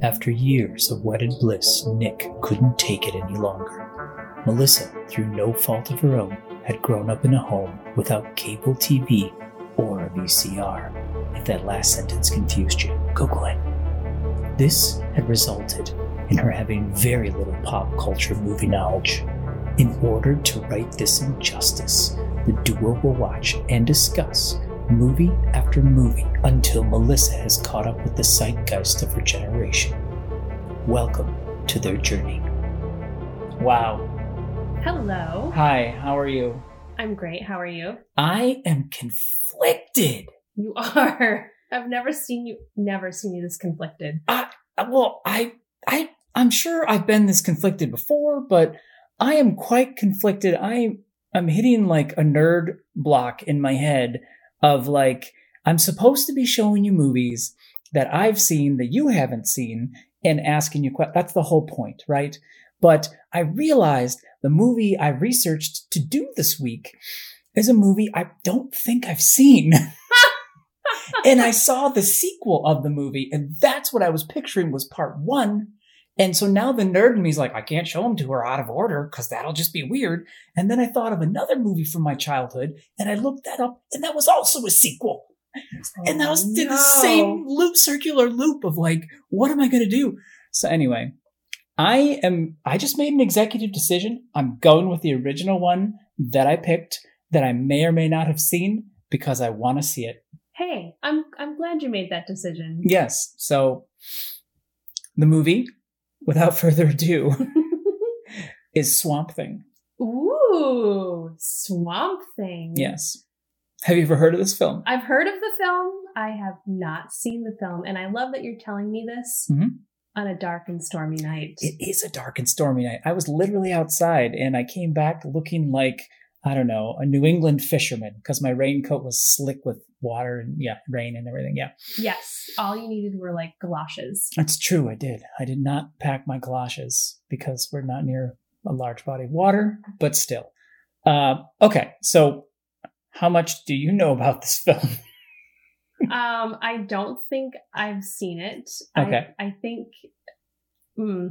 After years of wedded bliss, Nick couldn't take it any longer. Melissa, through no fault of her own, had grown up in a home without cable TV or a VCR. If that last sentence confused you, Google it. This had resulted in her having very little pop culture movie knowledge. In order to right this injustice, the duo will watch and discuss movie after movie until Melissa has caught up with the zeitgeist of her generation. Welcome to their journey. Wow. Hello. Hi, how are you? I'm great. How are you? I am conflicted. You are. I've never seen you never seen you this conflicted. Uh, well, I I I'm sure I've been this conflicted before, but I am quite conflicted. I I'm hitting like a nerd block in my head of like I'm supposed to be showing you movies that I've seen that you haven't seen and asking you questions. That's the whole point, right? But I realized the movie I researched to do this week is a movie I don't think I've seen. and I saw the sequel of the movie, and that's what I was picturing was part one. And so now the nerd in me is like, I can't show them to her out of order because that'll just be weird. And then I thought of another movie from my childhood, and I looked that up, and that was also a sequel. and that was Oh, did the same loop, circular loop of like, what am I going to do? So anyway, I am. I just made an executive decision. I'm going with the original one that I picked that I may or may not have seen because I want to see it. Hey, I'm I'm glad you made that decision. Yes. So the movie, without further ado, is Swamp Thing. Ooh, Swamp Thing. Yes. Have you ever heard of this film? I've heard of the film. I have not seen the film, and I love that you're telling me this Mhm. on a dark and stormy night. It is a dark and stormy night. I was literally outside and I came back looking like, I don't know, a New England fisherman because my raincoat was slick with water and, yeah, rain and everything. Yeah. yes, all you needed were like galoshes. That's true. I did. I did not pack my galoshes because we're not near a large body of water, but still. Uh, okay. So, how much do you know about this film? um, I don't think I've seen it. Okay. I, I think mm,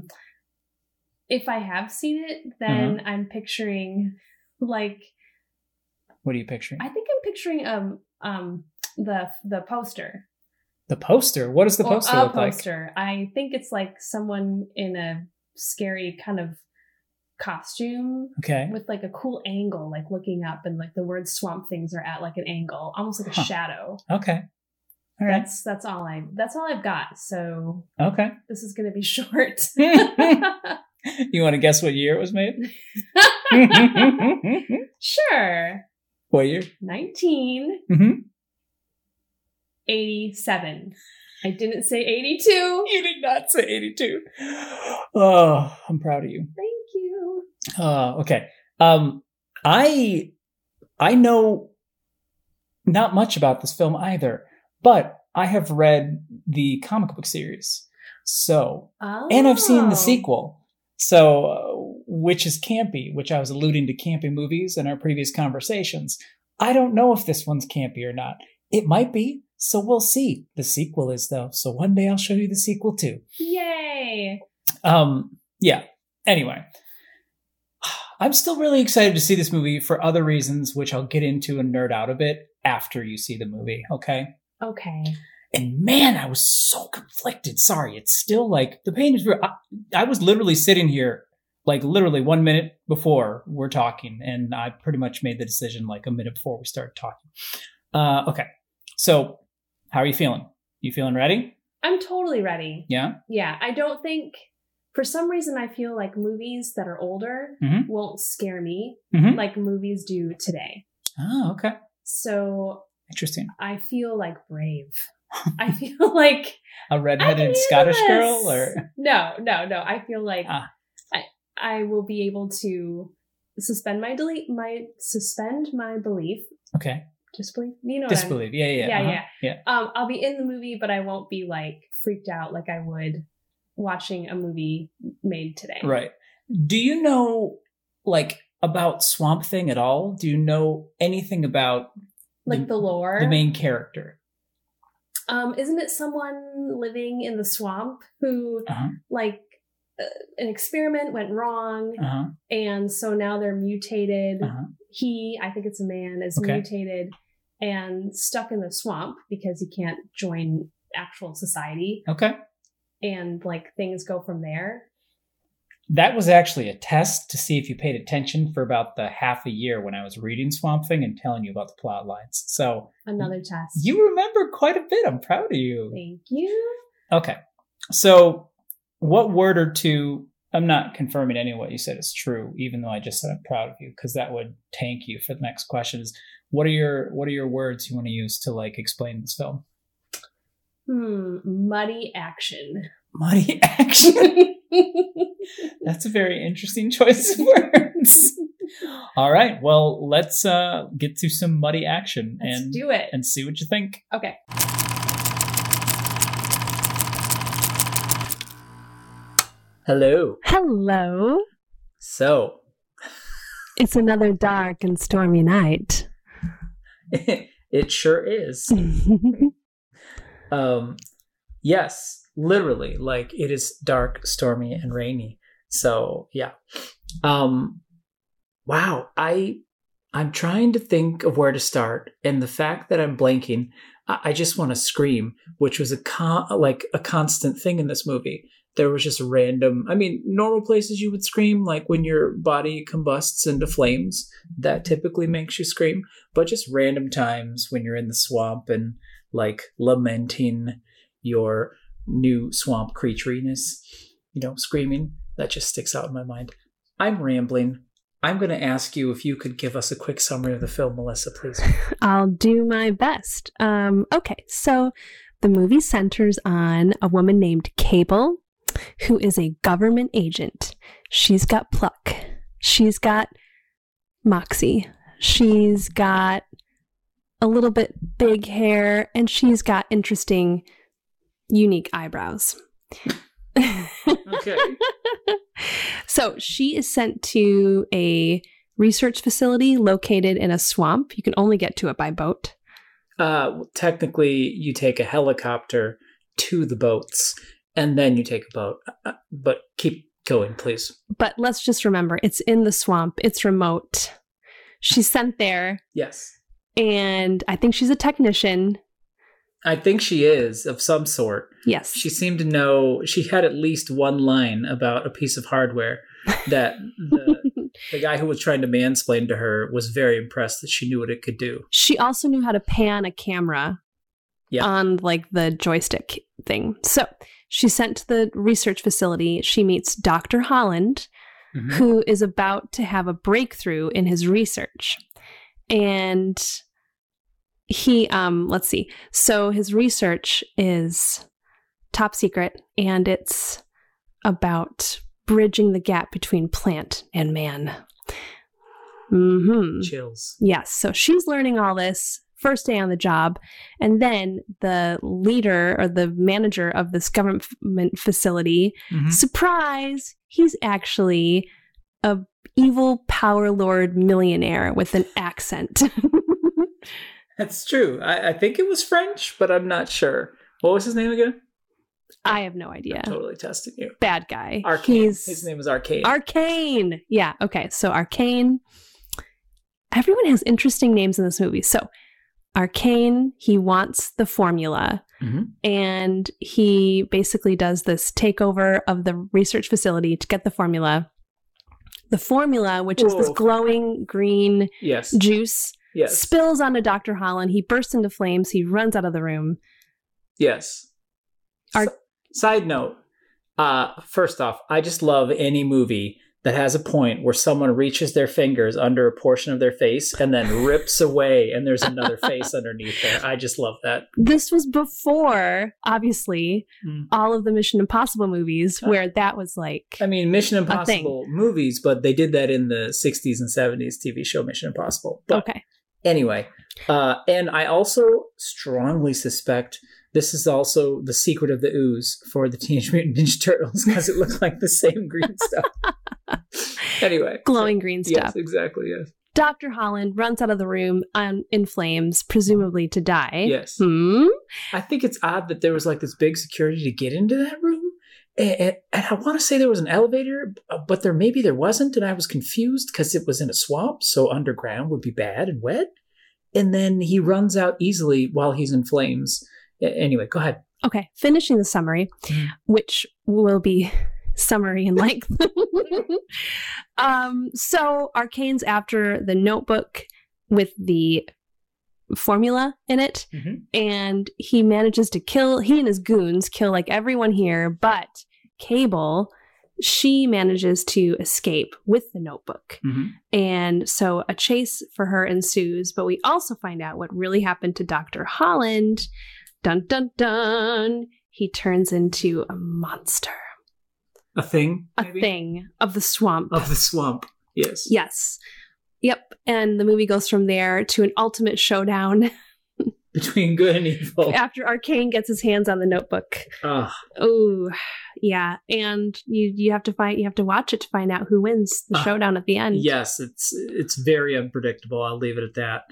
if I have seen it, then Mm-hmm. I'm picturing like What are you picturing? I think I'm picturing um um the the poster. the poster. What does the Or poster a look like? poster. I think it's like someone in a scary kind of costume Okay. with like a cool angle, like looking up and like the words swamp things are at like an angle, almost like a Huh. shadow. Okay. All right. That's that's all I that's all I've got. So Okay. this is gonna be short. you want to guess what year it was made? sure. what year? 1987. Mm-hmm. I didn't say 82. You did not say 82. Oh, I'm proud of you. Thank you. Uh, okay. Um, I I know not much about this film either, but I have read the comic book series. So, Oh. and I've seen the sequel. So, which is campy, which I was alluding to campy movies in our previous conversations. I don't know if this one's campy or not. It might be, so we'll see. The sequel is though, so one day I'll show you the sequel too. Yay. Um, yeah. Anyway, I'm still really excited to see this movie for other reasons, which I'll get into and nerd out a bit after you see the movie. Okay. Okay. And man, I was so conflicted. Sorry, it's still like the pain is real. I, I was literally sitting here, like literally one minute before we're talking, and I pretty much made the decision like a minute before we started talking. Uh, okay, so how are you feeling? You feeling ready? I'm totally ready. Yeah. Yeah. I don't think, for some reason, I feel like movies that are older Mhm. won't scare me Mhm. like movies do today. Oh, okay. So Interesting. I feel like brave. I feel like a redheaded Scottish this. girl, or no, no, no. I feel like Ah. I will be able to suspend my delete my suspend my belief. okay, Disbelief. You know disbelieve. Yeah, yeah, Yeah, uh-huh. yeah. yeah. Um, I'll be in the movie, but I won't be like freaked out like I would watching a movie made today. Right. Do you know like about Swamp Thing at all? Do you know anything about Like the lore. the main character? Um, isn't it someone living in the swamp who, Uh-huh. like, an experiment went wrong, Uh-huh. and so now they're mutated. Uh-huh. He, I think it's a man, is Okay. mutated and stuck in the swamp because he can't join actual society, Okay. and like things go from there. That was actually a test to see if you paid attention for about the half a year when I was reading Swamp Thing and telling you about the plot lines. So Another test. you remember quite a bit. I'm proud of you. Thank you. Okay. So, what word or two? I'm not confirming any of what you said is true, even though I just said I'm proud of you, because that would tank you for the next question. Is what are your what are your words you want to use to like explain this film? Hmm. Muddy action. Muddy action. That's a very interesting choice of words. All right. Well, let's uh, get to some muddy action Let's and do it. and see what you think. Okay. Hello. Hello. So, It's another dark and stormy night. it sure is. Um, yes, literally, like it is dark, stormy, and rainy. So yeah. Um, wow. I I'm trying to think of where to start, and the fact that I'm blanking, I, I just want to scream, which was a con- like a constant thing in this movie. There was just random. I mean, normal places you would scream, like when your body combusts into flames. That typically makes you scream, but just random times when you're in the swamp and like lamenting your new swamp creatureiness, you know, screaming. That just sticks out in my mind. I'm rambling. I'm going to ask you if you could give us a quick summary of the film, Melissa, please. I'll do my best. Um, okay, so the movie centers on a woman named Cable, who is a government agent. She's got pluck. She's got moxie. She's got a little bit big hair, and she's got interesting, unique eyebrows. Okay. so she is sent to a research facility located in a swamp. You can only get to it by boat. Uh, technically, you take a helicopter to the boats, and then you take a boat. Uh, But keep going, please. But let's just remember it's in the swamp, it's remote. She's sent there, Yes. and I think she's a technician. I think she is of some sort. Yes. She seemed to know, she had at least one line about a piece of hardware that the, the guy who was trying to mansplain to her was very impressed that she knew what it could do. she also knew how to pan a camera Yeah. on like the joystick thing. So she's sent to the research facility. She meets Dr. Holland, Mhm. who is about to have a breakthrough in his research. And he um let's see. So his research is top secret and it's about bridging the gap between plant and man. Mm-hmm. Chills. Yes. So she's learning all this first day on the job. And then the leader or the manager of this government facility, Mhm. surprise, he's actually a evil power lord millionaire with an accent. That's true. I, I think it was French, but I'm not sure. What was his name again? I have no idea. Totally testing you. Bad guy. Arcane. He's His name is Arcane. Arcane. Yeah. Okay. So Arcane. Everyone has interesting names in this movie. So Arcane, he wants the formula Mhm. and he basically does this takeover of the research facility to get the formula. The formula, which is this glowing green Yes. juice, Yes. spills onto Dr. Holland. He bursts into flames. He runs out of the room. Yes. Ar- S- side note. Uh, first off, I just love any movie that has a point where someone reaches their fingers under a portion of their face and then rips away, and there's another face underneath there. I just love that. This was before, obviously, Mm. all of the Mission Impossible movies Uh, where that was like I mean, Mission. Impossible movies, but they did that in the 60s and 70s TV show Mission Impossible. But okay. Anyway, uh, and I also strongly suspect this is also the secret of the ooze for the Teenage Mutant Ninja Turtles because it looked like the same green stuff. anyway, Glowing green stuff. Yes, exactly. Yes. Dr. Holland runs out of the room on, in flames, presumably to die. Yes. Hmm? I think it's odd that there was like this big security to get into that room. And, and- and I want to say there was an elevator, uh, but there maybe there wasn't. And I was confused because it was in a swamp. So underground would be bad and wet. And then he runs out easily while he's in flames. Anyway, go ahead. Okay, finishing the summary, Mm. which will be summary in length. um, so Arcane's after the notebook with the formula in it, Mhm. and he manages to kill, he and his goons kill like everyone here, but Cable, she manages to escape with the notebook. Mhm. And so a chase for her ensues, but we also find out what really happened to Dr. Holland. Dun dun dun. He turns into a monster, A thing? a thing of the swamp. Of the swamp. Yes. Yes. Yep. And the movie goes from there to an ultimate showdown Between good and evil. after Arcane gets his hands on the notebook. Oh, yeah. And you you have to find you have to watch it to find out who wins the Ah, showdown at the end. yes, it's it's very unpredictable. I'll leave it at that.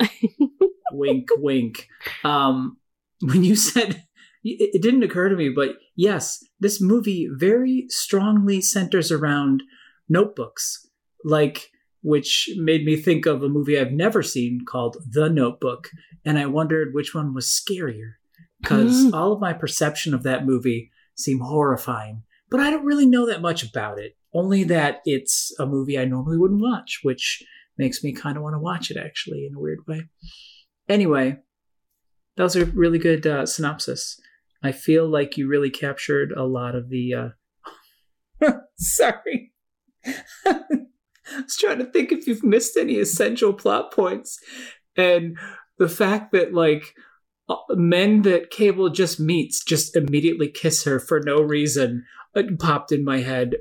wink, wink. Um, when you said it, didn't occur to me, but yes, this movie very strongly centers around notebooks, like which made me think of a movie I've never seen called The Notebook, and I wondered which one was scarier because Mm. all of my perception of that movie seemed horrifying, but I don't really know that much about it. Only that it's a movie I normally wouldn't watch, which makes me kind of want to watch it actually in a weird way. Anyway, that was a really good uh, synopsis. I feel like you really captured a lot of the. Uh... Sorry. I was trying to think if you've missed any essential plot points. And the fact that, like, uh, men that Cable just meets just immediately kiss her for no reason popped in my head,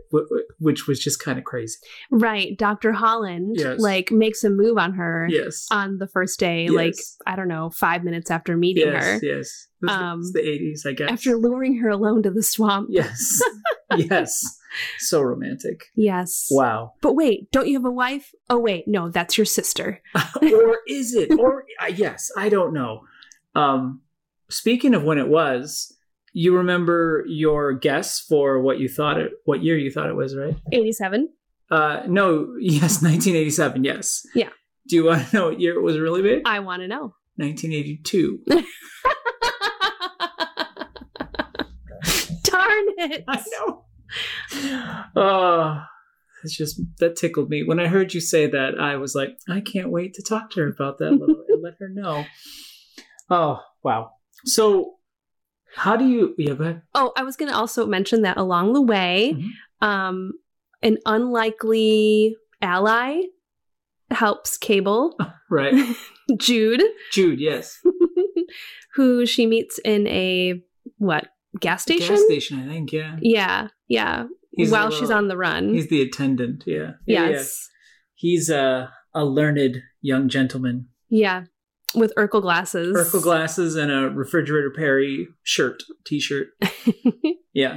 which was just kind of crazy. Right. Dr. Holland Yes. like makes a move on her Yes. on the first day, Yes. like I don't know, five minutes after meeting yes, her. yes. It's, Um, it's the 80s, I guess. After luring her alone to the swamp. Yes. yes. So romantic. Yes. Wow. But wait, don't you have a wife? Oh wait, no, that's your sister. or is it? Or uh, yes, I don't know. Um speaking of when it was, you remember your guess for what you thought it what year you thought it was, right? 87. Uh no, yes, 1987, yes. Yeah. Do you want to know what year it was really big? I want to know. 1982. Darn it. I know. Oh, it's just that tickled me. When I heard you say that, I was like, I can't wait to talk to her about that little and let her know. Oh, wow. So, how do you? Yeah, go ahead. Oh, I was going to also mention that along the way, Mhm. um, an unlikely ally helps Cable, Right, Jude, Jude. Yes, who she meets in a what gas station? gas station. I think. Yeah, Yeah, yeah. He's While a she's on the run. He's the attendant. Yeah. Yeah, yeah. yes. He's a a learned young gentleman. Yeah. With Urkel glasses. Urkel glasses and a refrigerator Perry shirt, t-shirt. Yeah.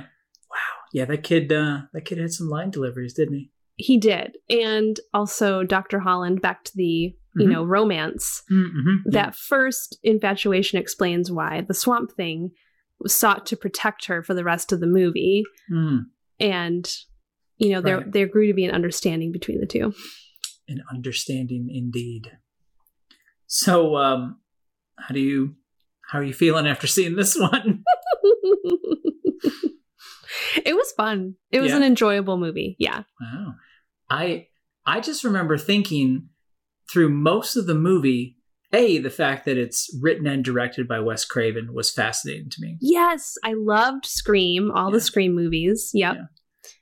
Wow. Yeah, that kid. Uh, that kid had some line deliveries, didn't he? he did. And also Dr. Holland back to the, you Mhm. know, romance. Mm-hmm. That first infatuation explains why the swamp thing sought to protect her for the rest of the movie. Mm. And you know, there there grew to be an understanding between the two. An understanding indeed. So, um, how do you how are you feeling after seeing this one? it was fun. It was Yeah. an enjoyable movie. Yeah. Wow. I I just remember thinking through most of the movie, a the fact that it's written and directed by Wes Craven was fascinating to me. Yes, I loved Scream, all Yeah. the Scream movies. Yep. Yeah.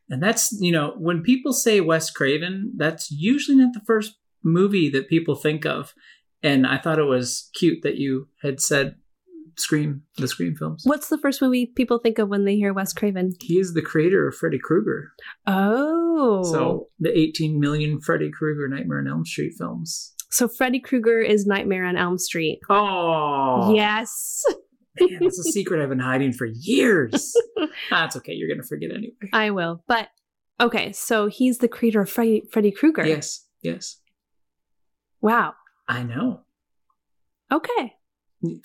And that's, you know, when people say Wes Craven, that's usually not the first movie that people think of. And I thought it was cute that you had said Scream, the Scream films. What's the first movie people think of when they hear Wes Craven? He is the creator of Freddy Krueger. Oh. So the 18 million Freddy Krueger Nightmare on Elm Street films. So Freddy Krueger is Nightmare on Elm Street. Oh, Yes. Man, that's a secret I've been hiding for years. That's okay. You're going to forget anyway. I will. But okay, so he's the creator of Freddy, Freddy Krueger. Yes, yes. Wow. I know. Okay.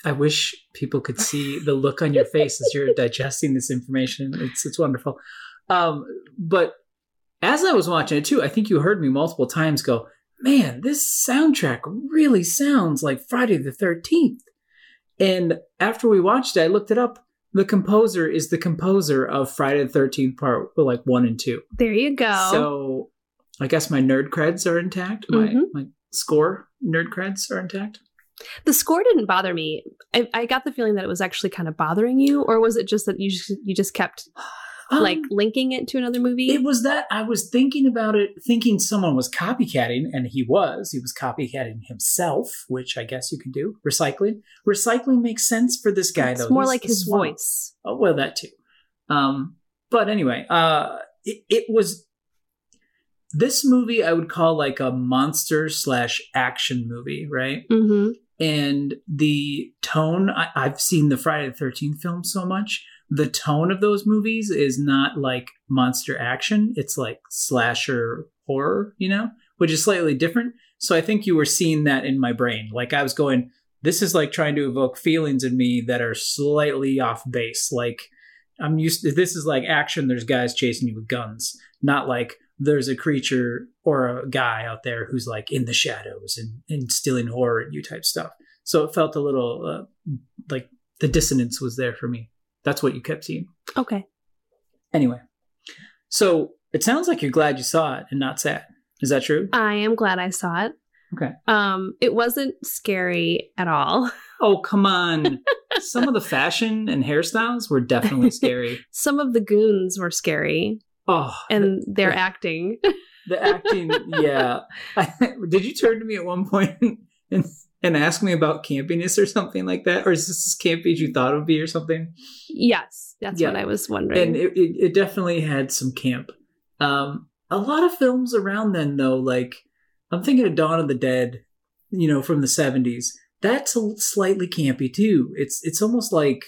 I wish people could see the look on your face as you're digesting this information. It's it's wonderful. Um, but as I was watching it too, I think you heard me multiple times go, "Man, this soundtrack really sounds like Friday the 13th." And after we watched it, I looked it up. The composer is the composer of Friday the 13th part like 1 and 2. There you go. So I guess my nerd creds are intact. My Mhm. my score nerd creds are intact. the score didn't bother me. I, I got the feeling that it was actually kind of bothering you, or was it just that you just, you just kept like Um, linking it to another movie? It was that I was thinking about it, thinking someone was copycatting, and he was. He was copycatting himself, which I guess you can do. Recycling. Recycling makes sense for this guy, it's though. more He's like his swamp. voice. Oh, well, that too. Um, but anyway, uh, it, it was. This movie I would call like a monster slash action movie, right? Mm-hmm. and the tone I, i've seen the friday the 13th film so much. The tone of those movies is not like monster action. It's like slasher horror you know which is slightly different. So i think you were seeing that in my brain. Like i was going this is like trying to evoke feelings in me that are slightly off base. Like i'm used to this is like action. There's guys chasing you with guns not like there's a creature or a guy out there who's like in the shadows and instilling horror in you type stuff. So it felt a little uh, like the dissonance was there for me. That's what you kept seeing. Okay. Anyway, so it sounds like you're glad you saw it and not sad. Is that true? I am glad I saw it. Okay. Um, it wasn't scary at all. Oh, come on. Some of the fashion and hairstyles were definitely scary. Some of the goons were scary, Oh, and their acting. the acting, yeah. Did you turn to me at one point and, and ask me about campiness or something like that? Or is this as campy as you thought it would be or something? yes, that's Yeah. what I was wondering. and it, it, it definitely had some camp. Um, a lot of films around then, though, like I'm thinking of Dawn of the Dead, you know, from the '70s. That's a, slightly campy too. It's it's almost like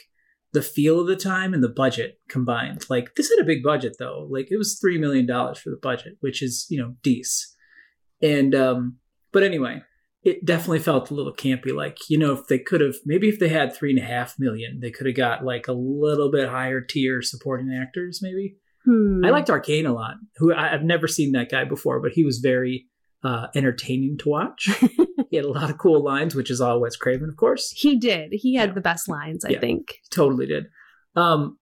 the feel of the time and the budget combined. Like this had a big budget though. Like it was three million dollars for the budget, which is you know decent. And um, but anyway, it definitely felt a little campy. Like you know, if they could have maybe if they had three and a half million, they could have got like a little bit higher tier supporting actors. Maybe Hmm. I liked Arcane a lot. Who I, I've never seen that guy before, but he was very uh, entertaining to watch. he had a lot of cool lines, which is all Wes Craven, of course. He did. He had Yeah. the best lines, I Yeah. think. totally did. Um,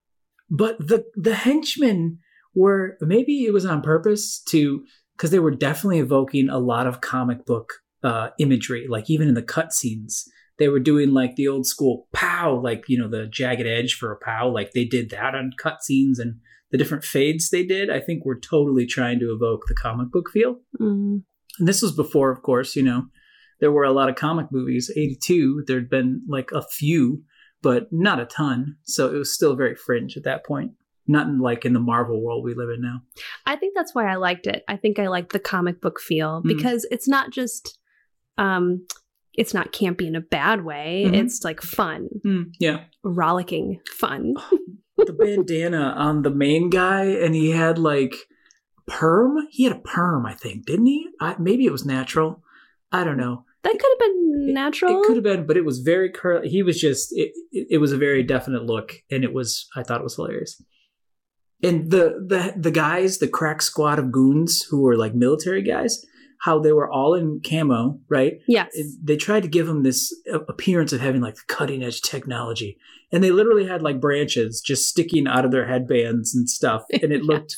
but the the henchmen were maybe it was on purpose to because they were definitely evoking a lot of comic book uh, imagery. Like even in the cutscenes, they were doing like the old school pow, like you know the jagged edge for a pow. Like they did that on cutscenes and the different fades they did. I think were totally trying to evoke the comic book feel. Mm. And this was before, of course, you know, there were a lot of comic movies. 82, there'd been like a few, but not a ton. So it was still very fringe at that point. Not in, like in the Marvel world we live in now. I think that's why I liked it. I think I liked the comic book feel Mm. because it's not just um it's not campy in a bad way. Mhm. It's like fun, yeah. rollicking fun. the bandana on the main guy, and he had like perm. He had a perm, I think, didn't he? I, maybe it was natural. I don't know. That could have been natural. It could have been, but it was very curly. He was just, it, it, it was a very definite look, and it was, I thought it was hilarious. And the the the guys, the crack squad of goons who were like military guys, how they were all in camo, right? yes. They tried to give them this appearance of having like cutting edge technology, and they literally had like branches just sticking out of their headbands and stuff, and it looked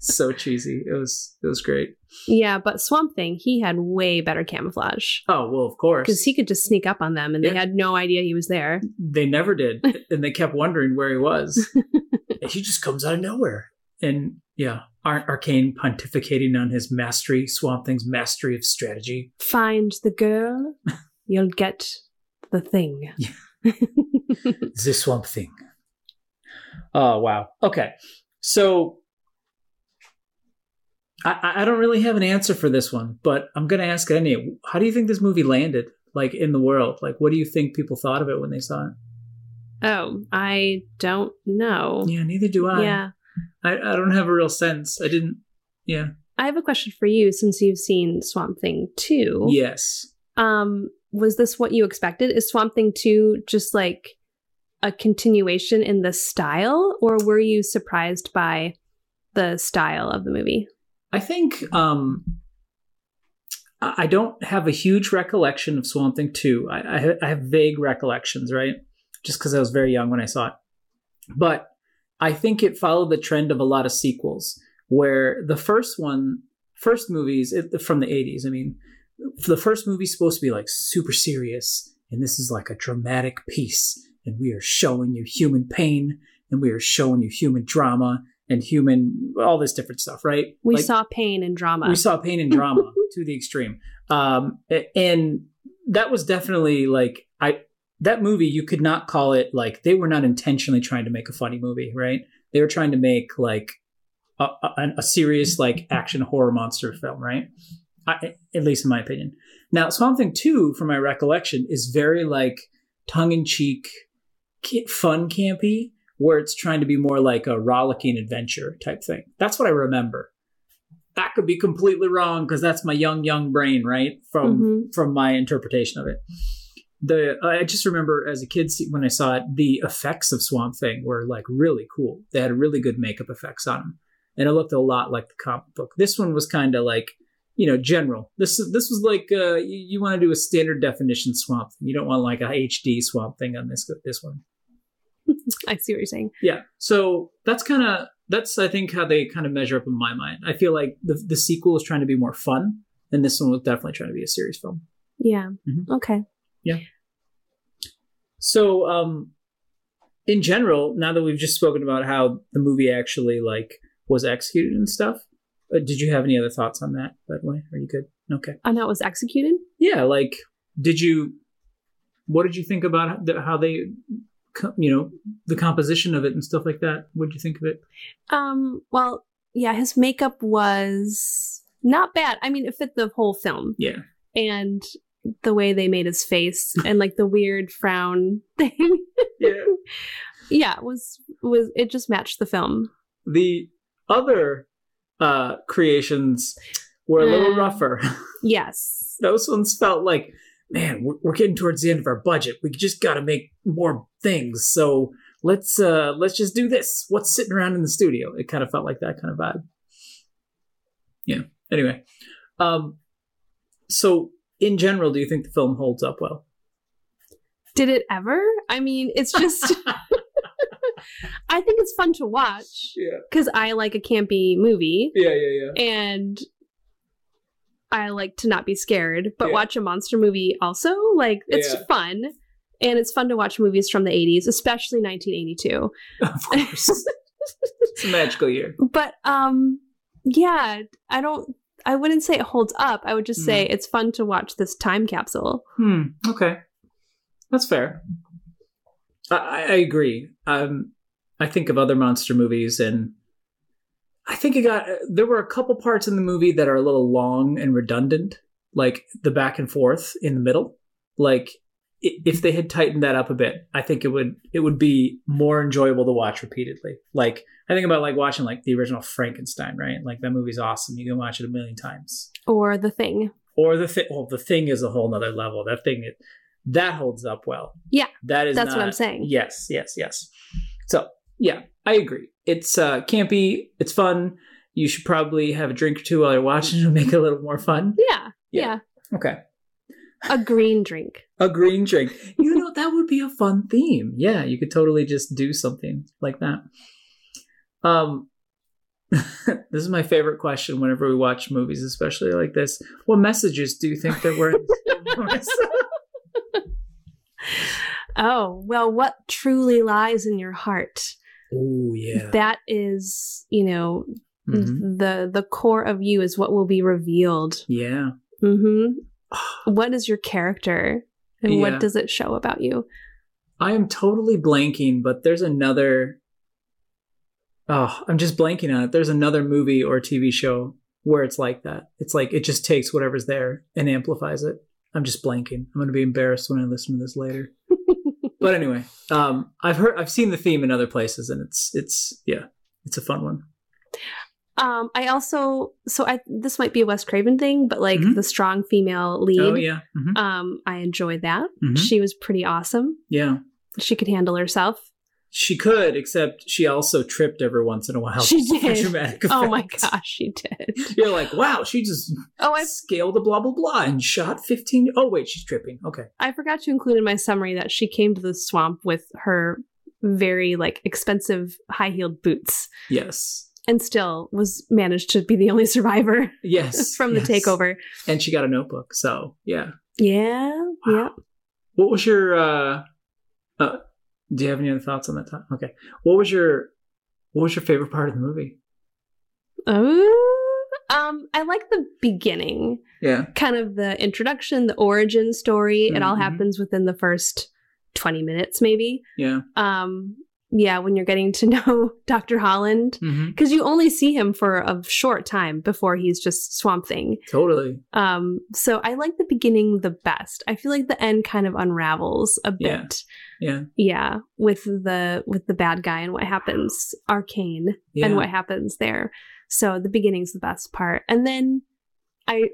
so cheesy. It was it was great. Yeah, but Swamp Thing, he had way better camouflage Oh well, of course, because he could just sneak up on them and they had no idea he was there. They never did, and they kept wondering where he was. and he just comes out of nowhere. And yeah, Ar- Arcane pontificating on his mastery, Swamp Thing's mastery of strategy. Find the girl, you'll get the thing. The Swamp Thing. Oh wow. Okay, so I, I- don't really have an answer for this one, but I'm gonna ask it anyway. How do you think this movie landed, like in the world? Like, what do you think people thought of it when they saw it? Oh, I don't know. Yeah, neither do I. yeah. I, I don't have a real sense. I didn't. Yeah. I have a question for you since you've seen Swamp Thing too. Yes. um, was this what you expected? Is Swamp Thing 2 just like a continuation in the style, or were you surprised by the style of the movie? I think um, I I don't have a huge recollection of Swamp Thing 2. I, I, I have vague recollections, right? Just because I was very young when I saw it. But I think it followed the trend of a lot of sequels, where the first one, first movies it, from the 80s, I mean, the first movie's supposed to be like super serious, and this is like a dramatic piece, and we are showing you human pain, and we are showing you human drama and human, all this different stuff, right? We Like- saw pain and drama. we saw pain and drama to the extreme um and that was definitely like i that movie you could not call it like they were not intentionally trying to make a funny movie right? They were trying to make like a, a, a serious like action horror monster film right? I, at least in my opinion. Now swamp thing 2 from my recollection is very like tongue-in-cheek fun campy where it's trying to be more like a rollicking adventure type thing. That's what i remember. That could be completely wrong because that's my young young brain right? From Mhm. from my interpretation of it the i just remember as a kid when i saw it the effects of swamp thing were like really cool they had really good makeup effects on them and it looked a lot like the comic book this one was kind of like you know general this this was like uh you, you want to do a standard definition swamp Thing. you don't want like a hd swamp thing on this this one I see what you're saying. yeah. So that's kind of that's I think how they kind of measure up in my mind. I feel like the the sequel is trying to be more fun, and this one was definitely trying to be a serious film. Yeah. Mhm. Okay. So um in general, now that we've just spoken about how the movie actually like was executed and stuff, uh, did you have any other thoughts on that? By the way, are you good? Okay. And that was executed? Yeah, like did you what did you think about the, how they you know the composition of it and stuff like that what did you think of it Um, well, yeah, his makeup was not bad. I mean, it fit the whole film. yeah And the way they made his face and like the weird frown thing. yeah. Yeah, was was it just matched the film. the other uh creations were a little Uh. rougher. Yes. those ones felt like man we're, we're getting towards the end of our budget. We just got to make more things. So let's uh let's just do this. What's sitting around in the studio? It kind of felt like that kind of vibe. Yeah. Anyway. Um so in general do you think the film holds up well Did it ever? I mean, it's just I think it's fun to watch yeah because I like a campy movie yeah yeah yeah and I like to not be scared, but Yeah. watch a monster movie also. Like it's Yeah. fun. And it's fun to watch movies from the 80s, especially 1982. of course it's a magical year But um yeah, I don't I wouldn't say it holds up. I would just say it's fun to watch this time capsule. Hmm. Okay, that's fair. I, I agree. Um, I think of other monster movies, and I think it got. There were a couple parts in the movie that are a little long and redundant, like the back and forth in the middle. Like if they had tightened that up a bit, I think it would it would be more enjoyable to watch repeatedly. Like I think about like watching like the original Frankenstein, right? Like that movie's awesome. You can watch it a million times Or the thing. or the thing. Well, the thing is a whole nother level. That thing, it, that holds up well. Yeah, that is. that's what I'm saying. Yes, yes, yes. So yeah, I agree. It's uh, campy. It's fun. You should probably have a drink or two while you're watching to make it a little more fun. Yeah. Yeah. Yeah. Okay, A green drink. a green drink. You know that would be a fun theme. Yeah, you could totally just do something like that. Um. this is my favorite question whenever we watch movies, especially like this. What messages do you think that we're Oh, well, what truly lies in your heart? Oh yeah. That is, you know, Mhm. the the core of you is what will be revealed. Yeah. hmm What is your character, and Yeah. what does it show about you? I am totally blanking, but there's another. Oh, I'm just blanking on it. There's another movie or TV show where it's like that. It's like it just takes whatever's there and amplifies it. I'm just blanking. I'm going to be embarrassed when I listen to this later. but anyway, um, I've heard, I've seen the theme in other places, and it's, it's, yeah, it's a fun one. Um, I also so I this might be a Wes Craven thing, but like Mhm. the strong female lead. Oh yeah. Mhm. Um, I enjoyed that. Mhm. She was pretty awesome. Yeah. She could handle herself. She could, except she also tripped every once in a while. She did. Dramatic Oh my gosh, she did. You're like, wow, she just Oh, I scaled a blah blah blah and shot 15. Oh wait, she's tripping. Okay. I forgot to include in my summary that she came to the swamp with her very like expensive high heeled boots Yes. And still was managed to be the only survivor Yes. from the yes. takeover. And she got a notebook. So yeah. Yeah, yeah. What was your uh uh do you have any other thoughts on that time? Okay. What was your what was your favorite part of the movie? Oh, um, I like the beginning, Yeah. kind of the introduction, the origin story. It all Mhm. happens within the first twenty minutes, maybe. Yeah. Um, yeah, when you're getting to know Dr. Holland, Mm-hmm. because you only see him for a short time before he's just Swamp Thing. Totally. Um, so I like the beginning the best. I feel like the end kind of unravels a Yeah. bit. Yeah. Yeah, with the with the bad guy and what happens, Arcane, Yeah. and what happens there. So the beginning's the best part, and then I,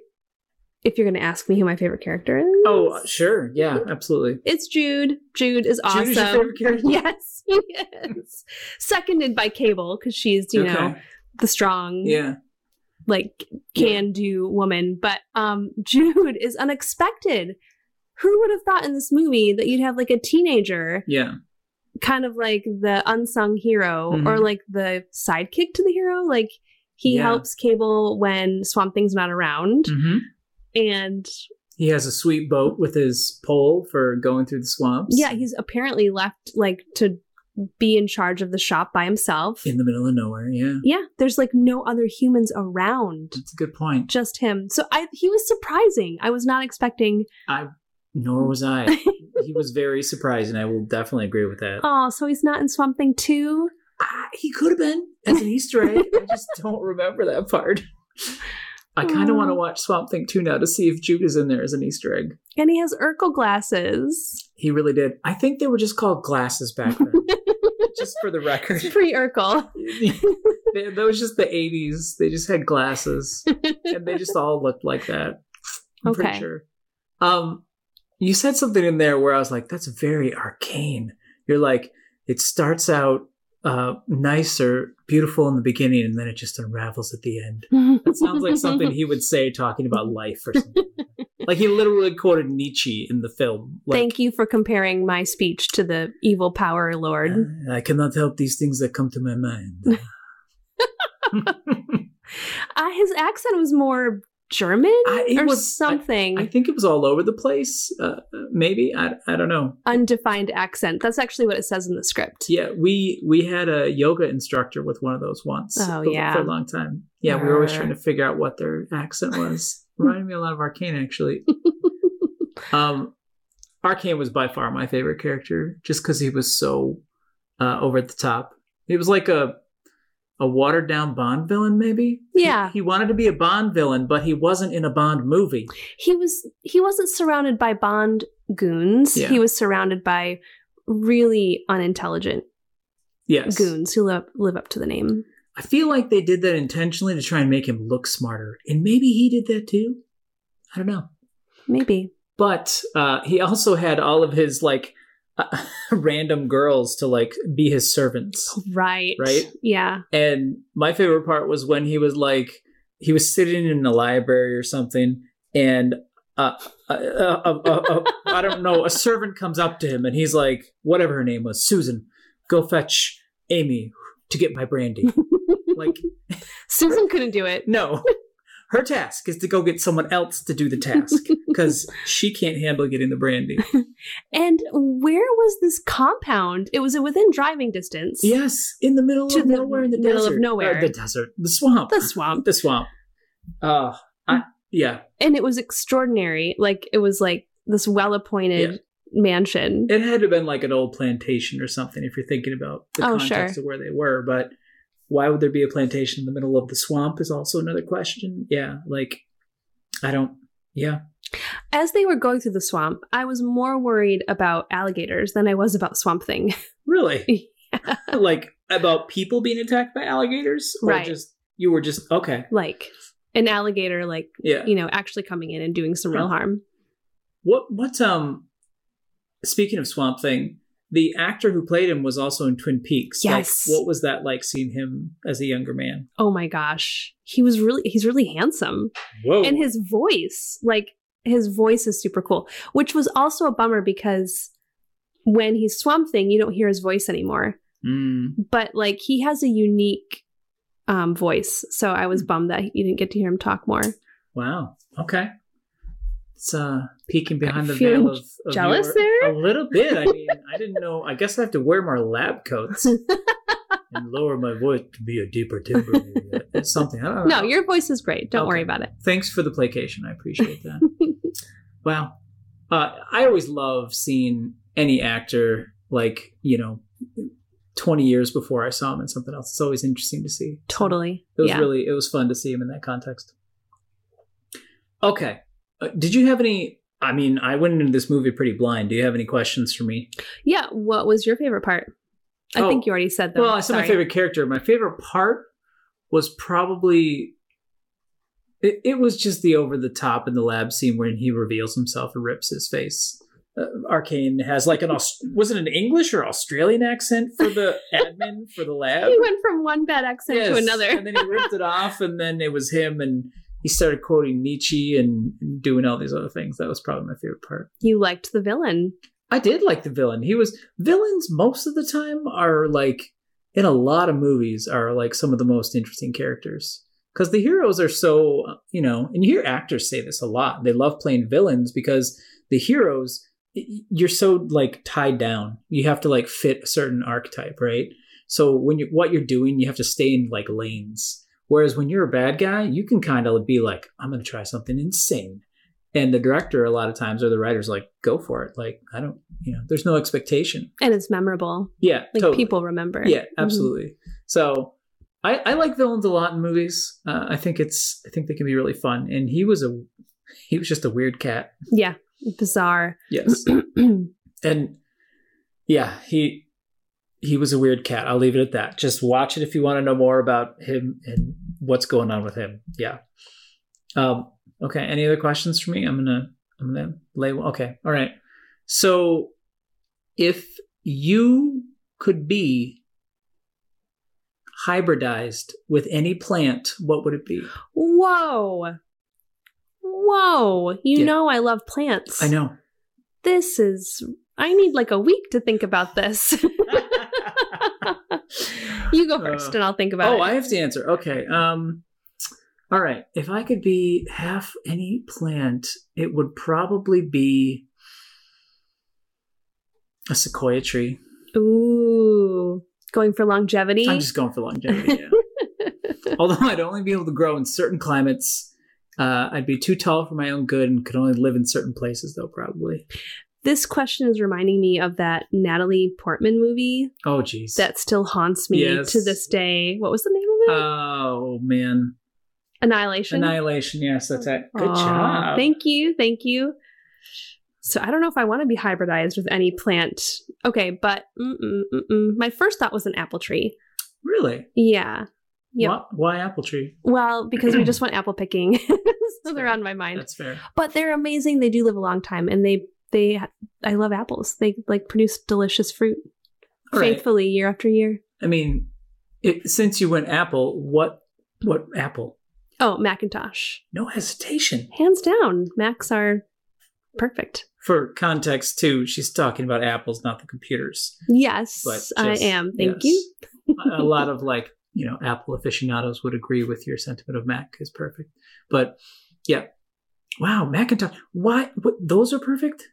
if you're going to ask me who my favorite character is, Oh, uh, sure. Yeah, absolutely. it's Jude. Jude is awesome. Jude is your favorite character? Yes, he is. Seconded by Cable because she's you know the strong, Yeah. like can do woman. But um, Jude is unexpected. Who would have thought in this movie that you'd have like a teenager, Yeah. kind of like the unsung hero Mhm. or like the sidekick to the hero? Like he Yeah. helps Cable when Swamp Thing's not around, hmm and He has a sweet boat with his pole for going through the swamps. yeah, he's apparently left like to be in charge of the shop by himself. in the middle of nowhere. Yeah. yeah, there's like no other humans around, That's a good point. just him. So I he was surprising. I was not expecting. I nor was I. he was very surprising. And I will definitely agree with that. Oh, so he's not in Swamp Thing too. Ah, he could have been as an Easter egg. I just don't remember that part. I kind of want to watch Swamp Thing 2 now to see if Jude is in there as an Easter egg. And he has Urkel glasses. He really did. I think they were just called glasses back then. just for the record. Pre Urkel. That was just the 80s. They just had glasses. and they just all looked like that. I'm pretty Okay. sure. Um, you said something in there where I was like, "That's very arcane." You're like, it starts out uh, nice or beautiful in the beginning, and then it just unravels at the end. That sounds like something he would say talking about life or something. like he literally quoted Nietzsche in the film. Like, Thank you for comparing my speech to the evil power lord. "Uh, I cannot help these things that come to my mind. Uh, his accent was more German I- or was- something. I think it was all over the place. Uh, maybe I, I don't know. Undefined accent. That's actually what it says in the script. Yeah, we we had a yoga instructor with one of those once. Oh, for, yeah. for a long time. Yeah, we were always trying to figure out what their accent was. Reminded me a lot of Arcane, actually. um, Arcane was by far my favorite character, just because he was so uh, over the top. He was like a a watered down Bond villain, maybe. He- Yeah. he, wanted to be a Bond villain, but he wasn't in a Bond movie. He was he wasn't surrounded by Bond goons. Yeah. He was surrounded by really unintelligent Yes, goons who live, live up to the name. I feel like they did that intentionally to try and make him look smarter, and maybe he did that too. I don't know. Maybe. but uh, he also had all of his like uh, random girls to like be his servants Right. Right? Yeah. and my favorite part was when he was like he was sitting in the library or something and uh, uh, uh, uh, uh, uh, i don't know a servant comes up to him and he's like whatever her name was susan go fetch amy to get my brandy like Susan couldn't do it. no her task is to go get someone else to do the task because she can't handle getting the brandy And where was this compound? It was within driving distance. Yes, in the middle To of the nowhere in the middle of desert. nowhere. Uh, the desert. The swamp. The swamp. The swamp. Uh, I, yeah. And it was extraordinary. Like it was like this well appointed mansion. It had to have been like an old plantation or something if you're thinking about the Oh, context of where they were. But why would there be a plantation in the middle of the swamp is also another question. Yeah, like, I don't, yeah. As they were going through the swamp, I was more worried about alligators than I was about Swamp Thing. Really? yeah. like, about people being attacked by alligators? Or Right. just You were just okay. like an alligator, like Yeah. you know, actually coming in and doing some real harm. What what um speaking of Swamp Thing, the actor who played him was also in Twin Peaks. Like, Yes. what was that like seeing him as a younger man? Oh my gosh, he was really he's really handsome, Whoa. and his voice, like his voice, is super cool. Which was also a bummer because when he's Swamp Thing, you don't hear his voice anymore. Mm, But like he has a unique um, voice, so I Hmm. was bummed that you didn't get to hear him talk more. wow. Okay. It's uh peeking behind the veil of, of jealous your- there? A little bit. I mean, I didn't know. I guess I have to wear more lab coats and lower my voice to be a deeper timbre. It's something. I don't know. No, your voice is great. Don't worry about it. Thanks for the placation. I appreciate that. wow. Uh, I always love seeing any actor like, you know, 20 years before I saw him in something else. It's always interesting to see. Totally. It was yeah. really, it was fun to see him in that context. Okay. Uh, did you have any? I mean, I went into this movie pretty blind. Do you have any questions for me? yeah. What was your favorite part? I Oh. think you already said them. Well, I said my favorite character. My favorite part was probably it, it was just the over the top in the lab scene when he reveals himself and rips his face. Uh, Arcane has like an was it an English or Australian accent for the admin for the lab? He went from one bad accent to another. and then he ripped it off, and then it was him, and he started quoting Nietzsche and, and doing all these other things. That was probably my favorite part. you liked the villain. I did like the villain. He was villains most of the time are like in a lot of movies are like some of the most interesting characters because the heroes are so you know, and you hear actors say this a lot. They love playing villains because the heroes you're so like tied down. You have to like fit a certain archetype, right? So when you what you're doing, you have to stay in like lanes. Whereas when you're a bad guy, you can kind of be like, I'm going to try something insane and the director a lot of times or the writers like go for it like i don't you know there's no expectation And it's memorable. yeah Like totally. people remember. yeah absolutely so I, I like villains a lot in movies uh, i think it's i think they can be really fun and he was a he was just a weird cat Yeah. Bizarre. yes and yeah he he was a weird cat i'll leave it at that just watch it if you want to know more about him and what's going on with him yeah um okay any other questions for me i'm gonna i'm gonna lay one okay all right so if you could be hybridized with any plant what would it be Whoa. Whoa. You Yeah. know I love plants. i know This is I need like a week to think about this. you go first Uh, and I'll think about oh, it. I have to answer. Okay. Um all right. If I could be half any plant, it would probably be a sequoia tree. Ooh. Going for longevity. I'm just going for longevity. Yeah. Although I'd only be able to grow in certain climates. Uh, I'd be too tall for my own good and could only live in certain places, though, probably. This question is reminding me of that Natalie Portman movie Oh, jeez. that still haunts me Yes. to this day. What was the name of it? Oh, man. Annihilation. Annihilation. Yes, that's it. Good Aw, job. Thank you. Thank you. So I don't know if I want to be hybridized with any plant. Okay, but mm-mm, mm-mm. my first thought was an apple tree. Really? Yeah. Yep. Why, why apple tree? Well, because we just went apple picking, so they're on my mind. That's fair. But they're amazing. They do live a long time, and they they I love apples. They like produce delicious fruit All right. faithfully year after year. I mean, it, since you went Apple, what what Apple? Oh, McIntosh, No hesitation. hands down. Macs are perfect. For context, too, she's talking about apples, not the computers. Yes, But I am. Thank yes. you. a lot of like you know Apple aficionados would agree with your sentiment of Mac is perfect. But yeah, wow, McIntosh. Why? What? Those are perfect.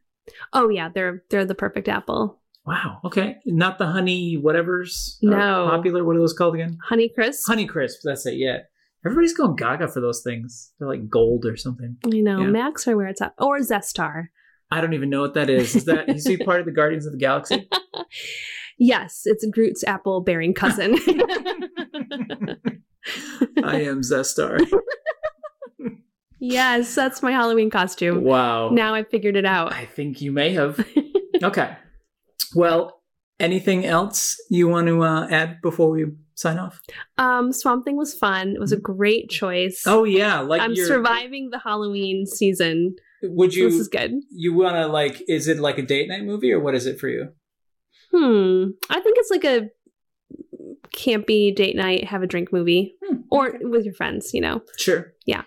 Oh yeah, they're they're the perfect apple. Wow. Okay, not the honey whatever's uh, No. popular. What are those called again? Honey crisp. Honey crisp. That's it. Yeah. Everybody's going gaga for those things. They're like gold or something. I know Yeah. Macs are where it's at, or Zestar. I don't even know what that is. Is that is he part of the Guardians of the Galaxy? Yes, it's Groot's apple bearing cousin. I am Zestar. yes, that's my Halloween costume. Wow. Now I figured it out. I think you may have. Okay. Well, anything else you want to uh, add before we sign off? Um, Swamp Thing was fun. It was a great choice. Oh yeah, like I'm surviving the Halloween season. Would so this is good. you want to like? Is it like a date night movie or what is it for you? Hmm. I think it's like a campy date night, have a drink movie, Hmm, or with your friends. You know. Sure. Yeah.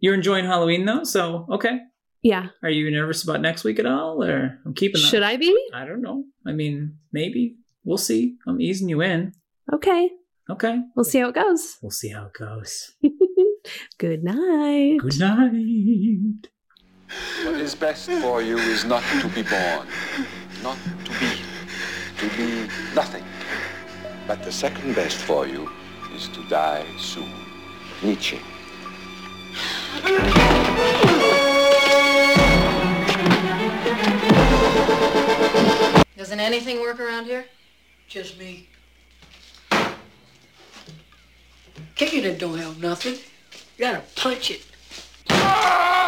You're enjoying Halloween though, so okay. Yeah. Are you nervous about next week at all, or I'm keeping? Should I be? I don't know. I mean, maybe we'll see. I'm easing you in. Okay. Okay. We'll see how it goes. We'll see how it goes. Good night. Good night. What is best for you is not to be born, not to be, to be nothing. But the second best for you is to die soon. Nietzsche. Doesn't anything work around here? Just me. Kicking it don't help nothing. You gotta punch it. Ah!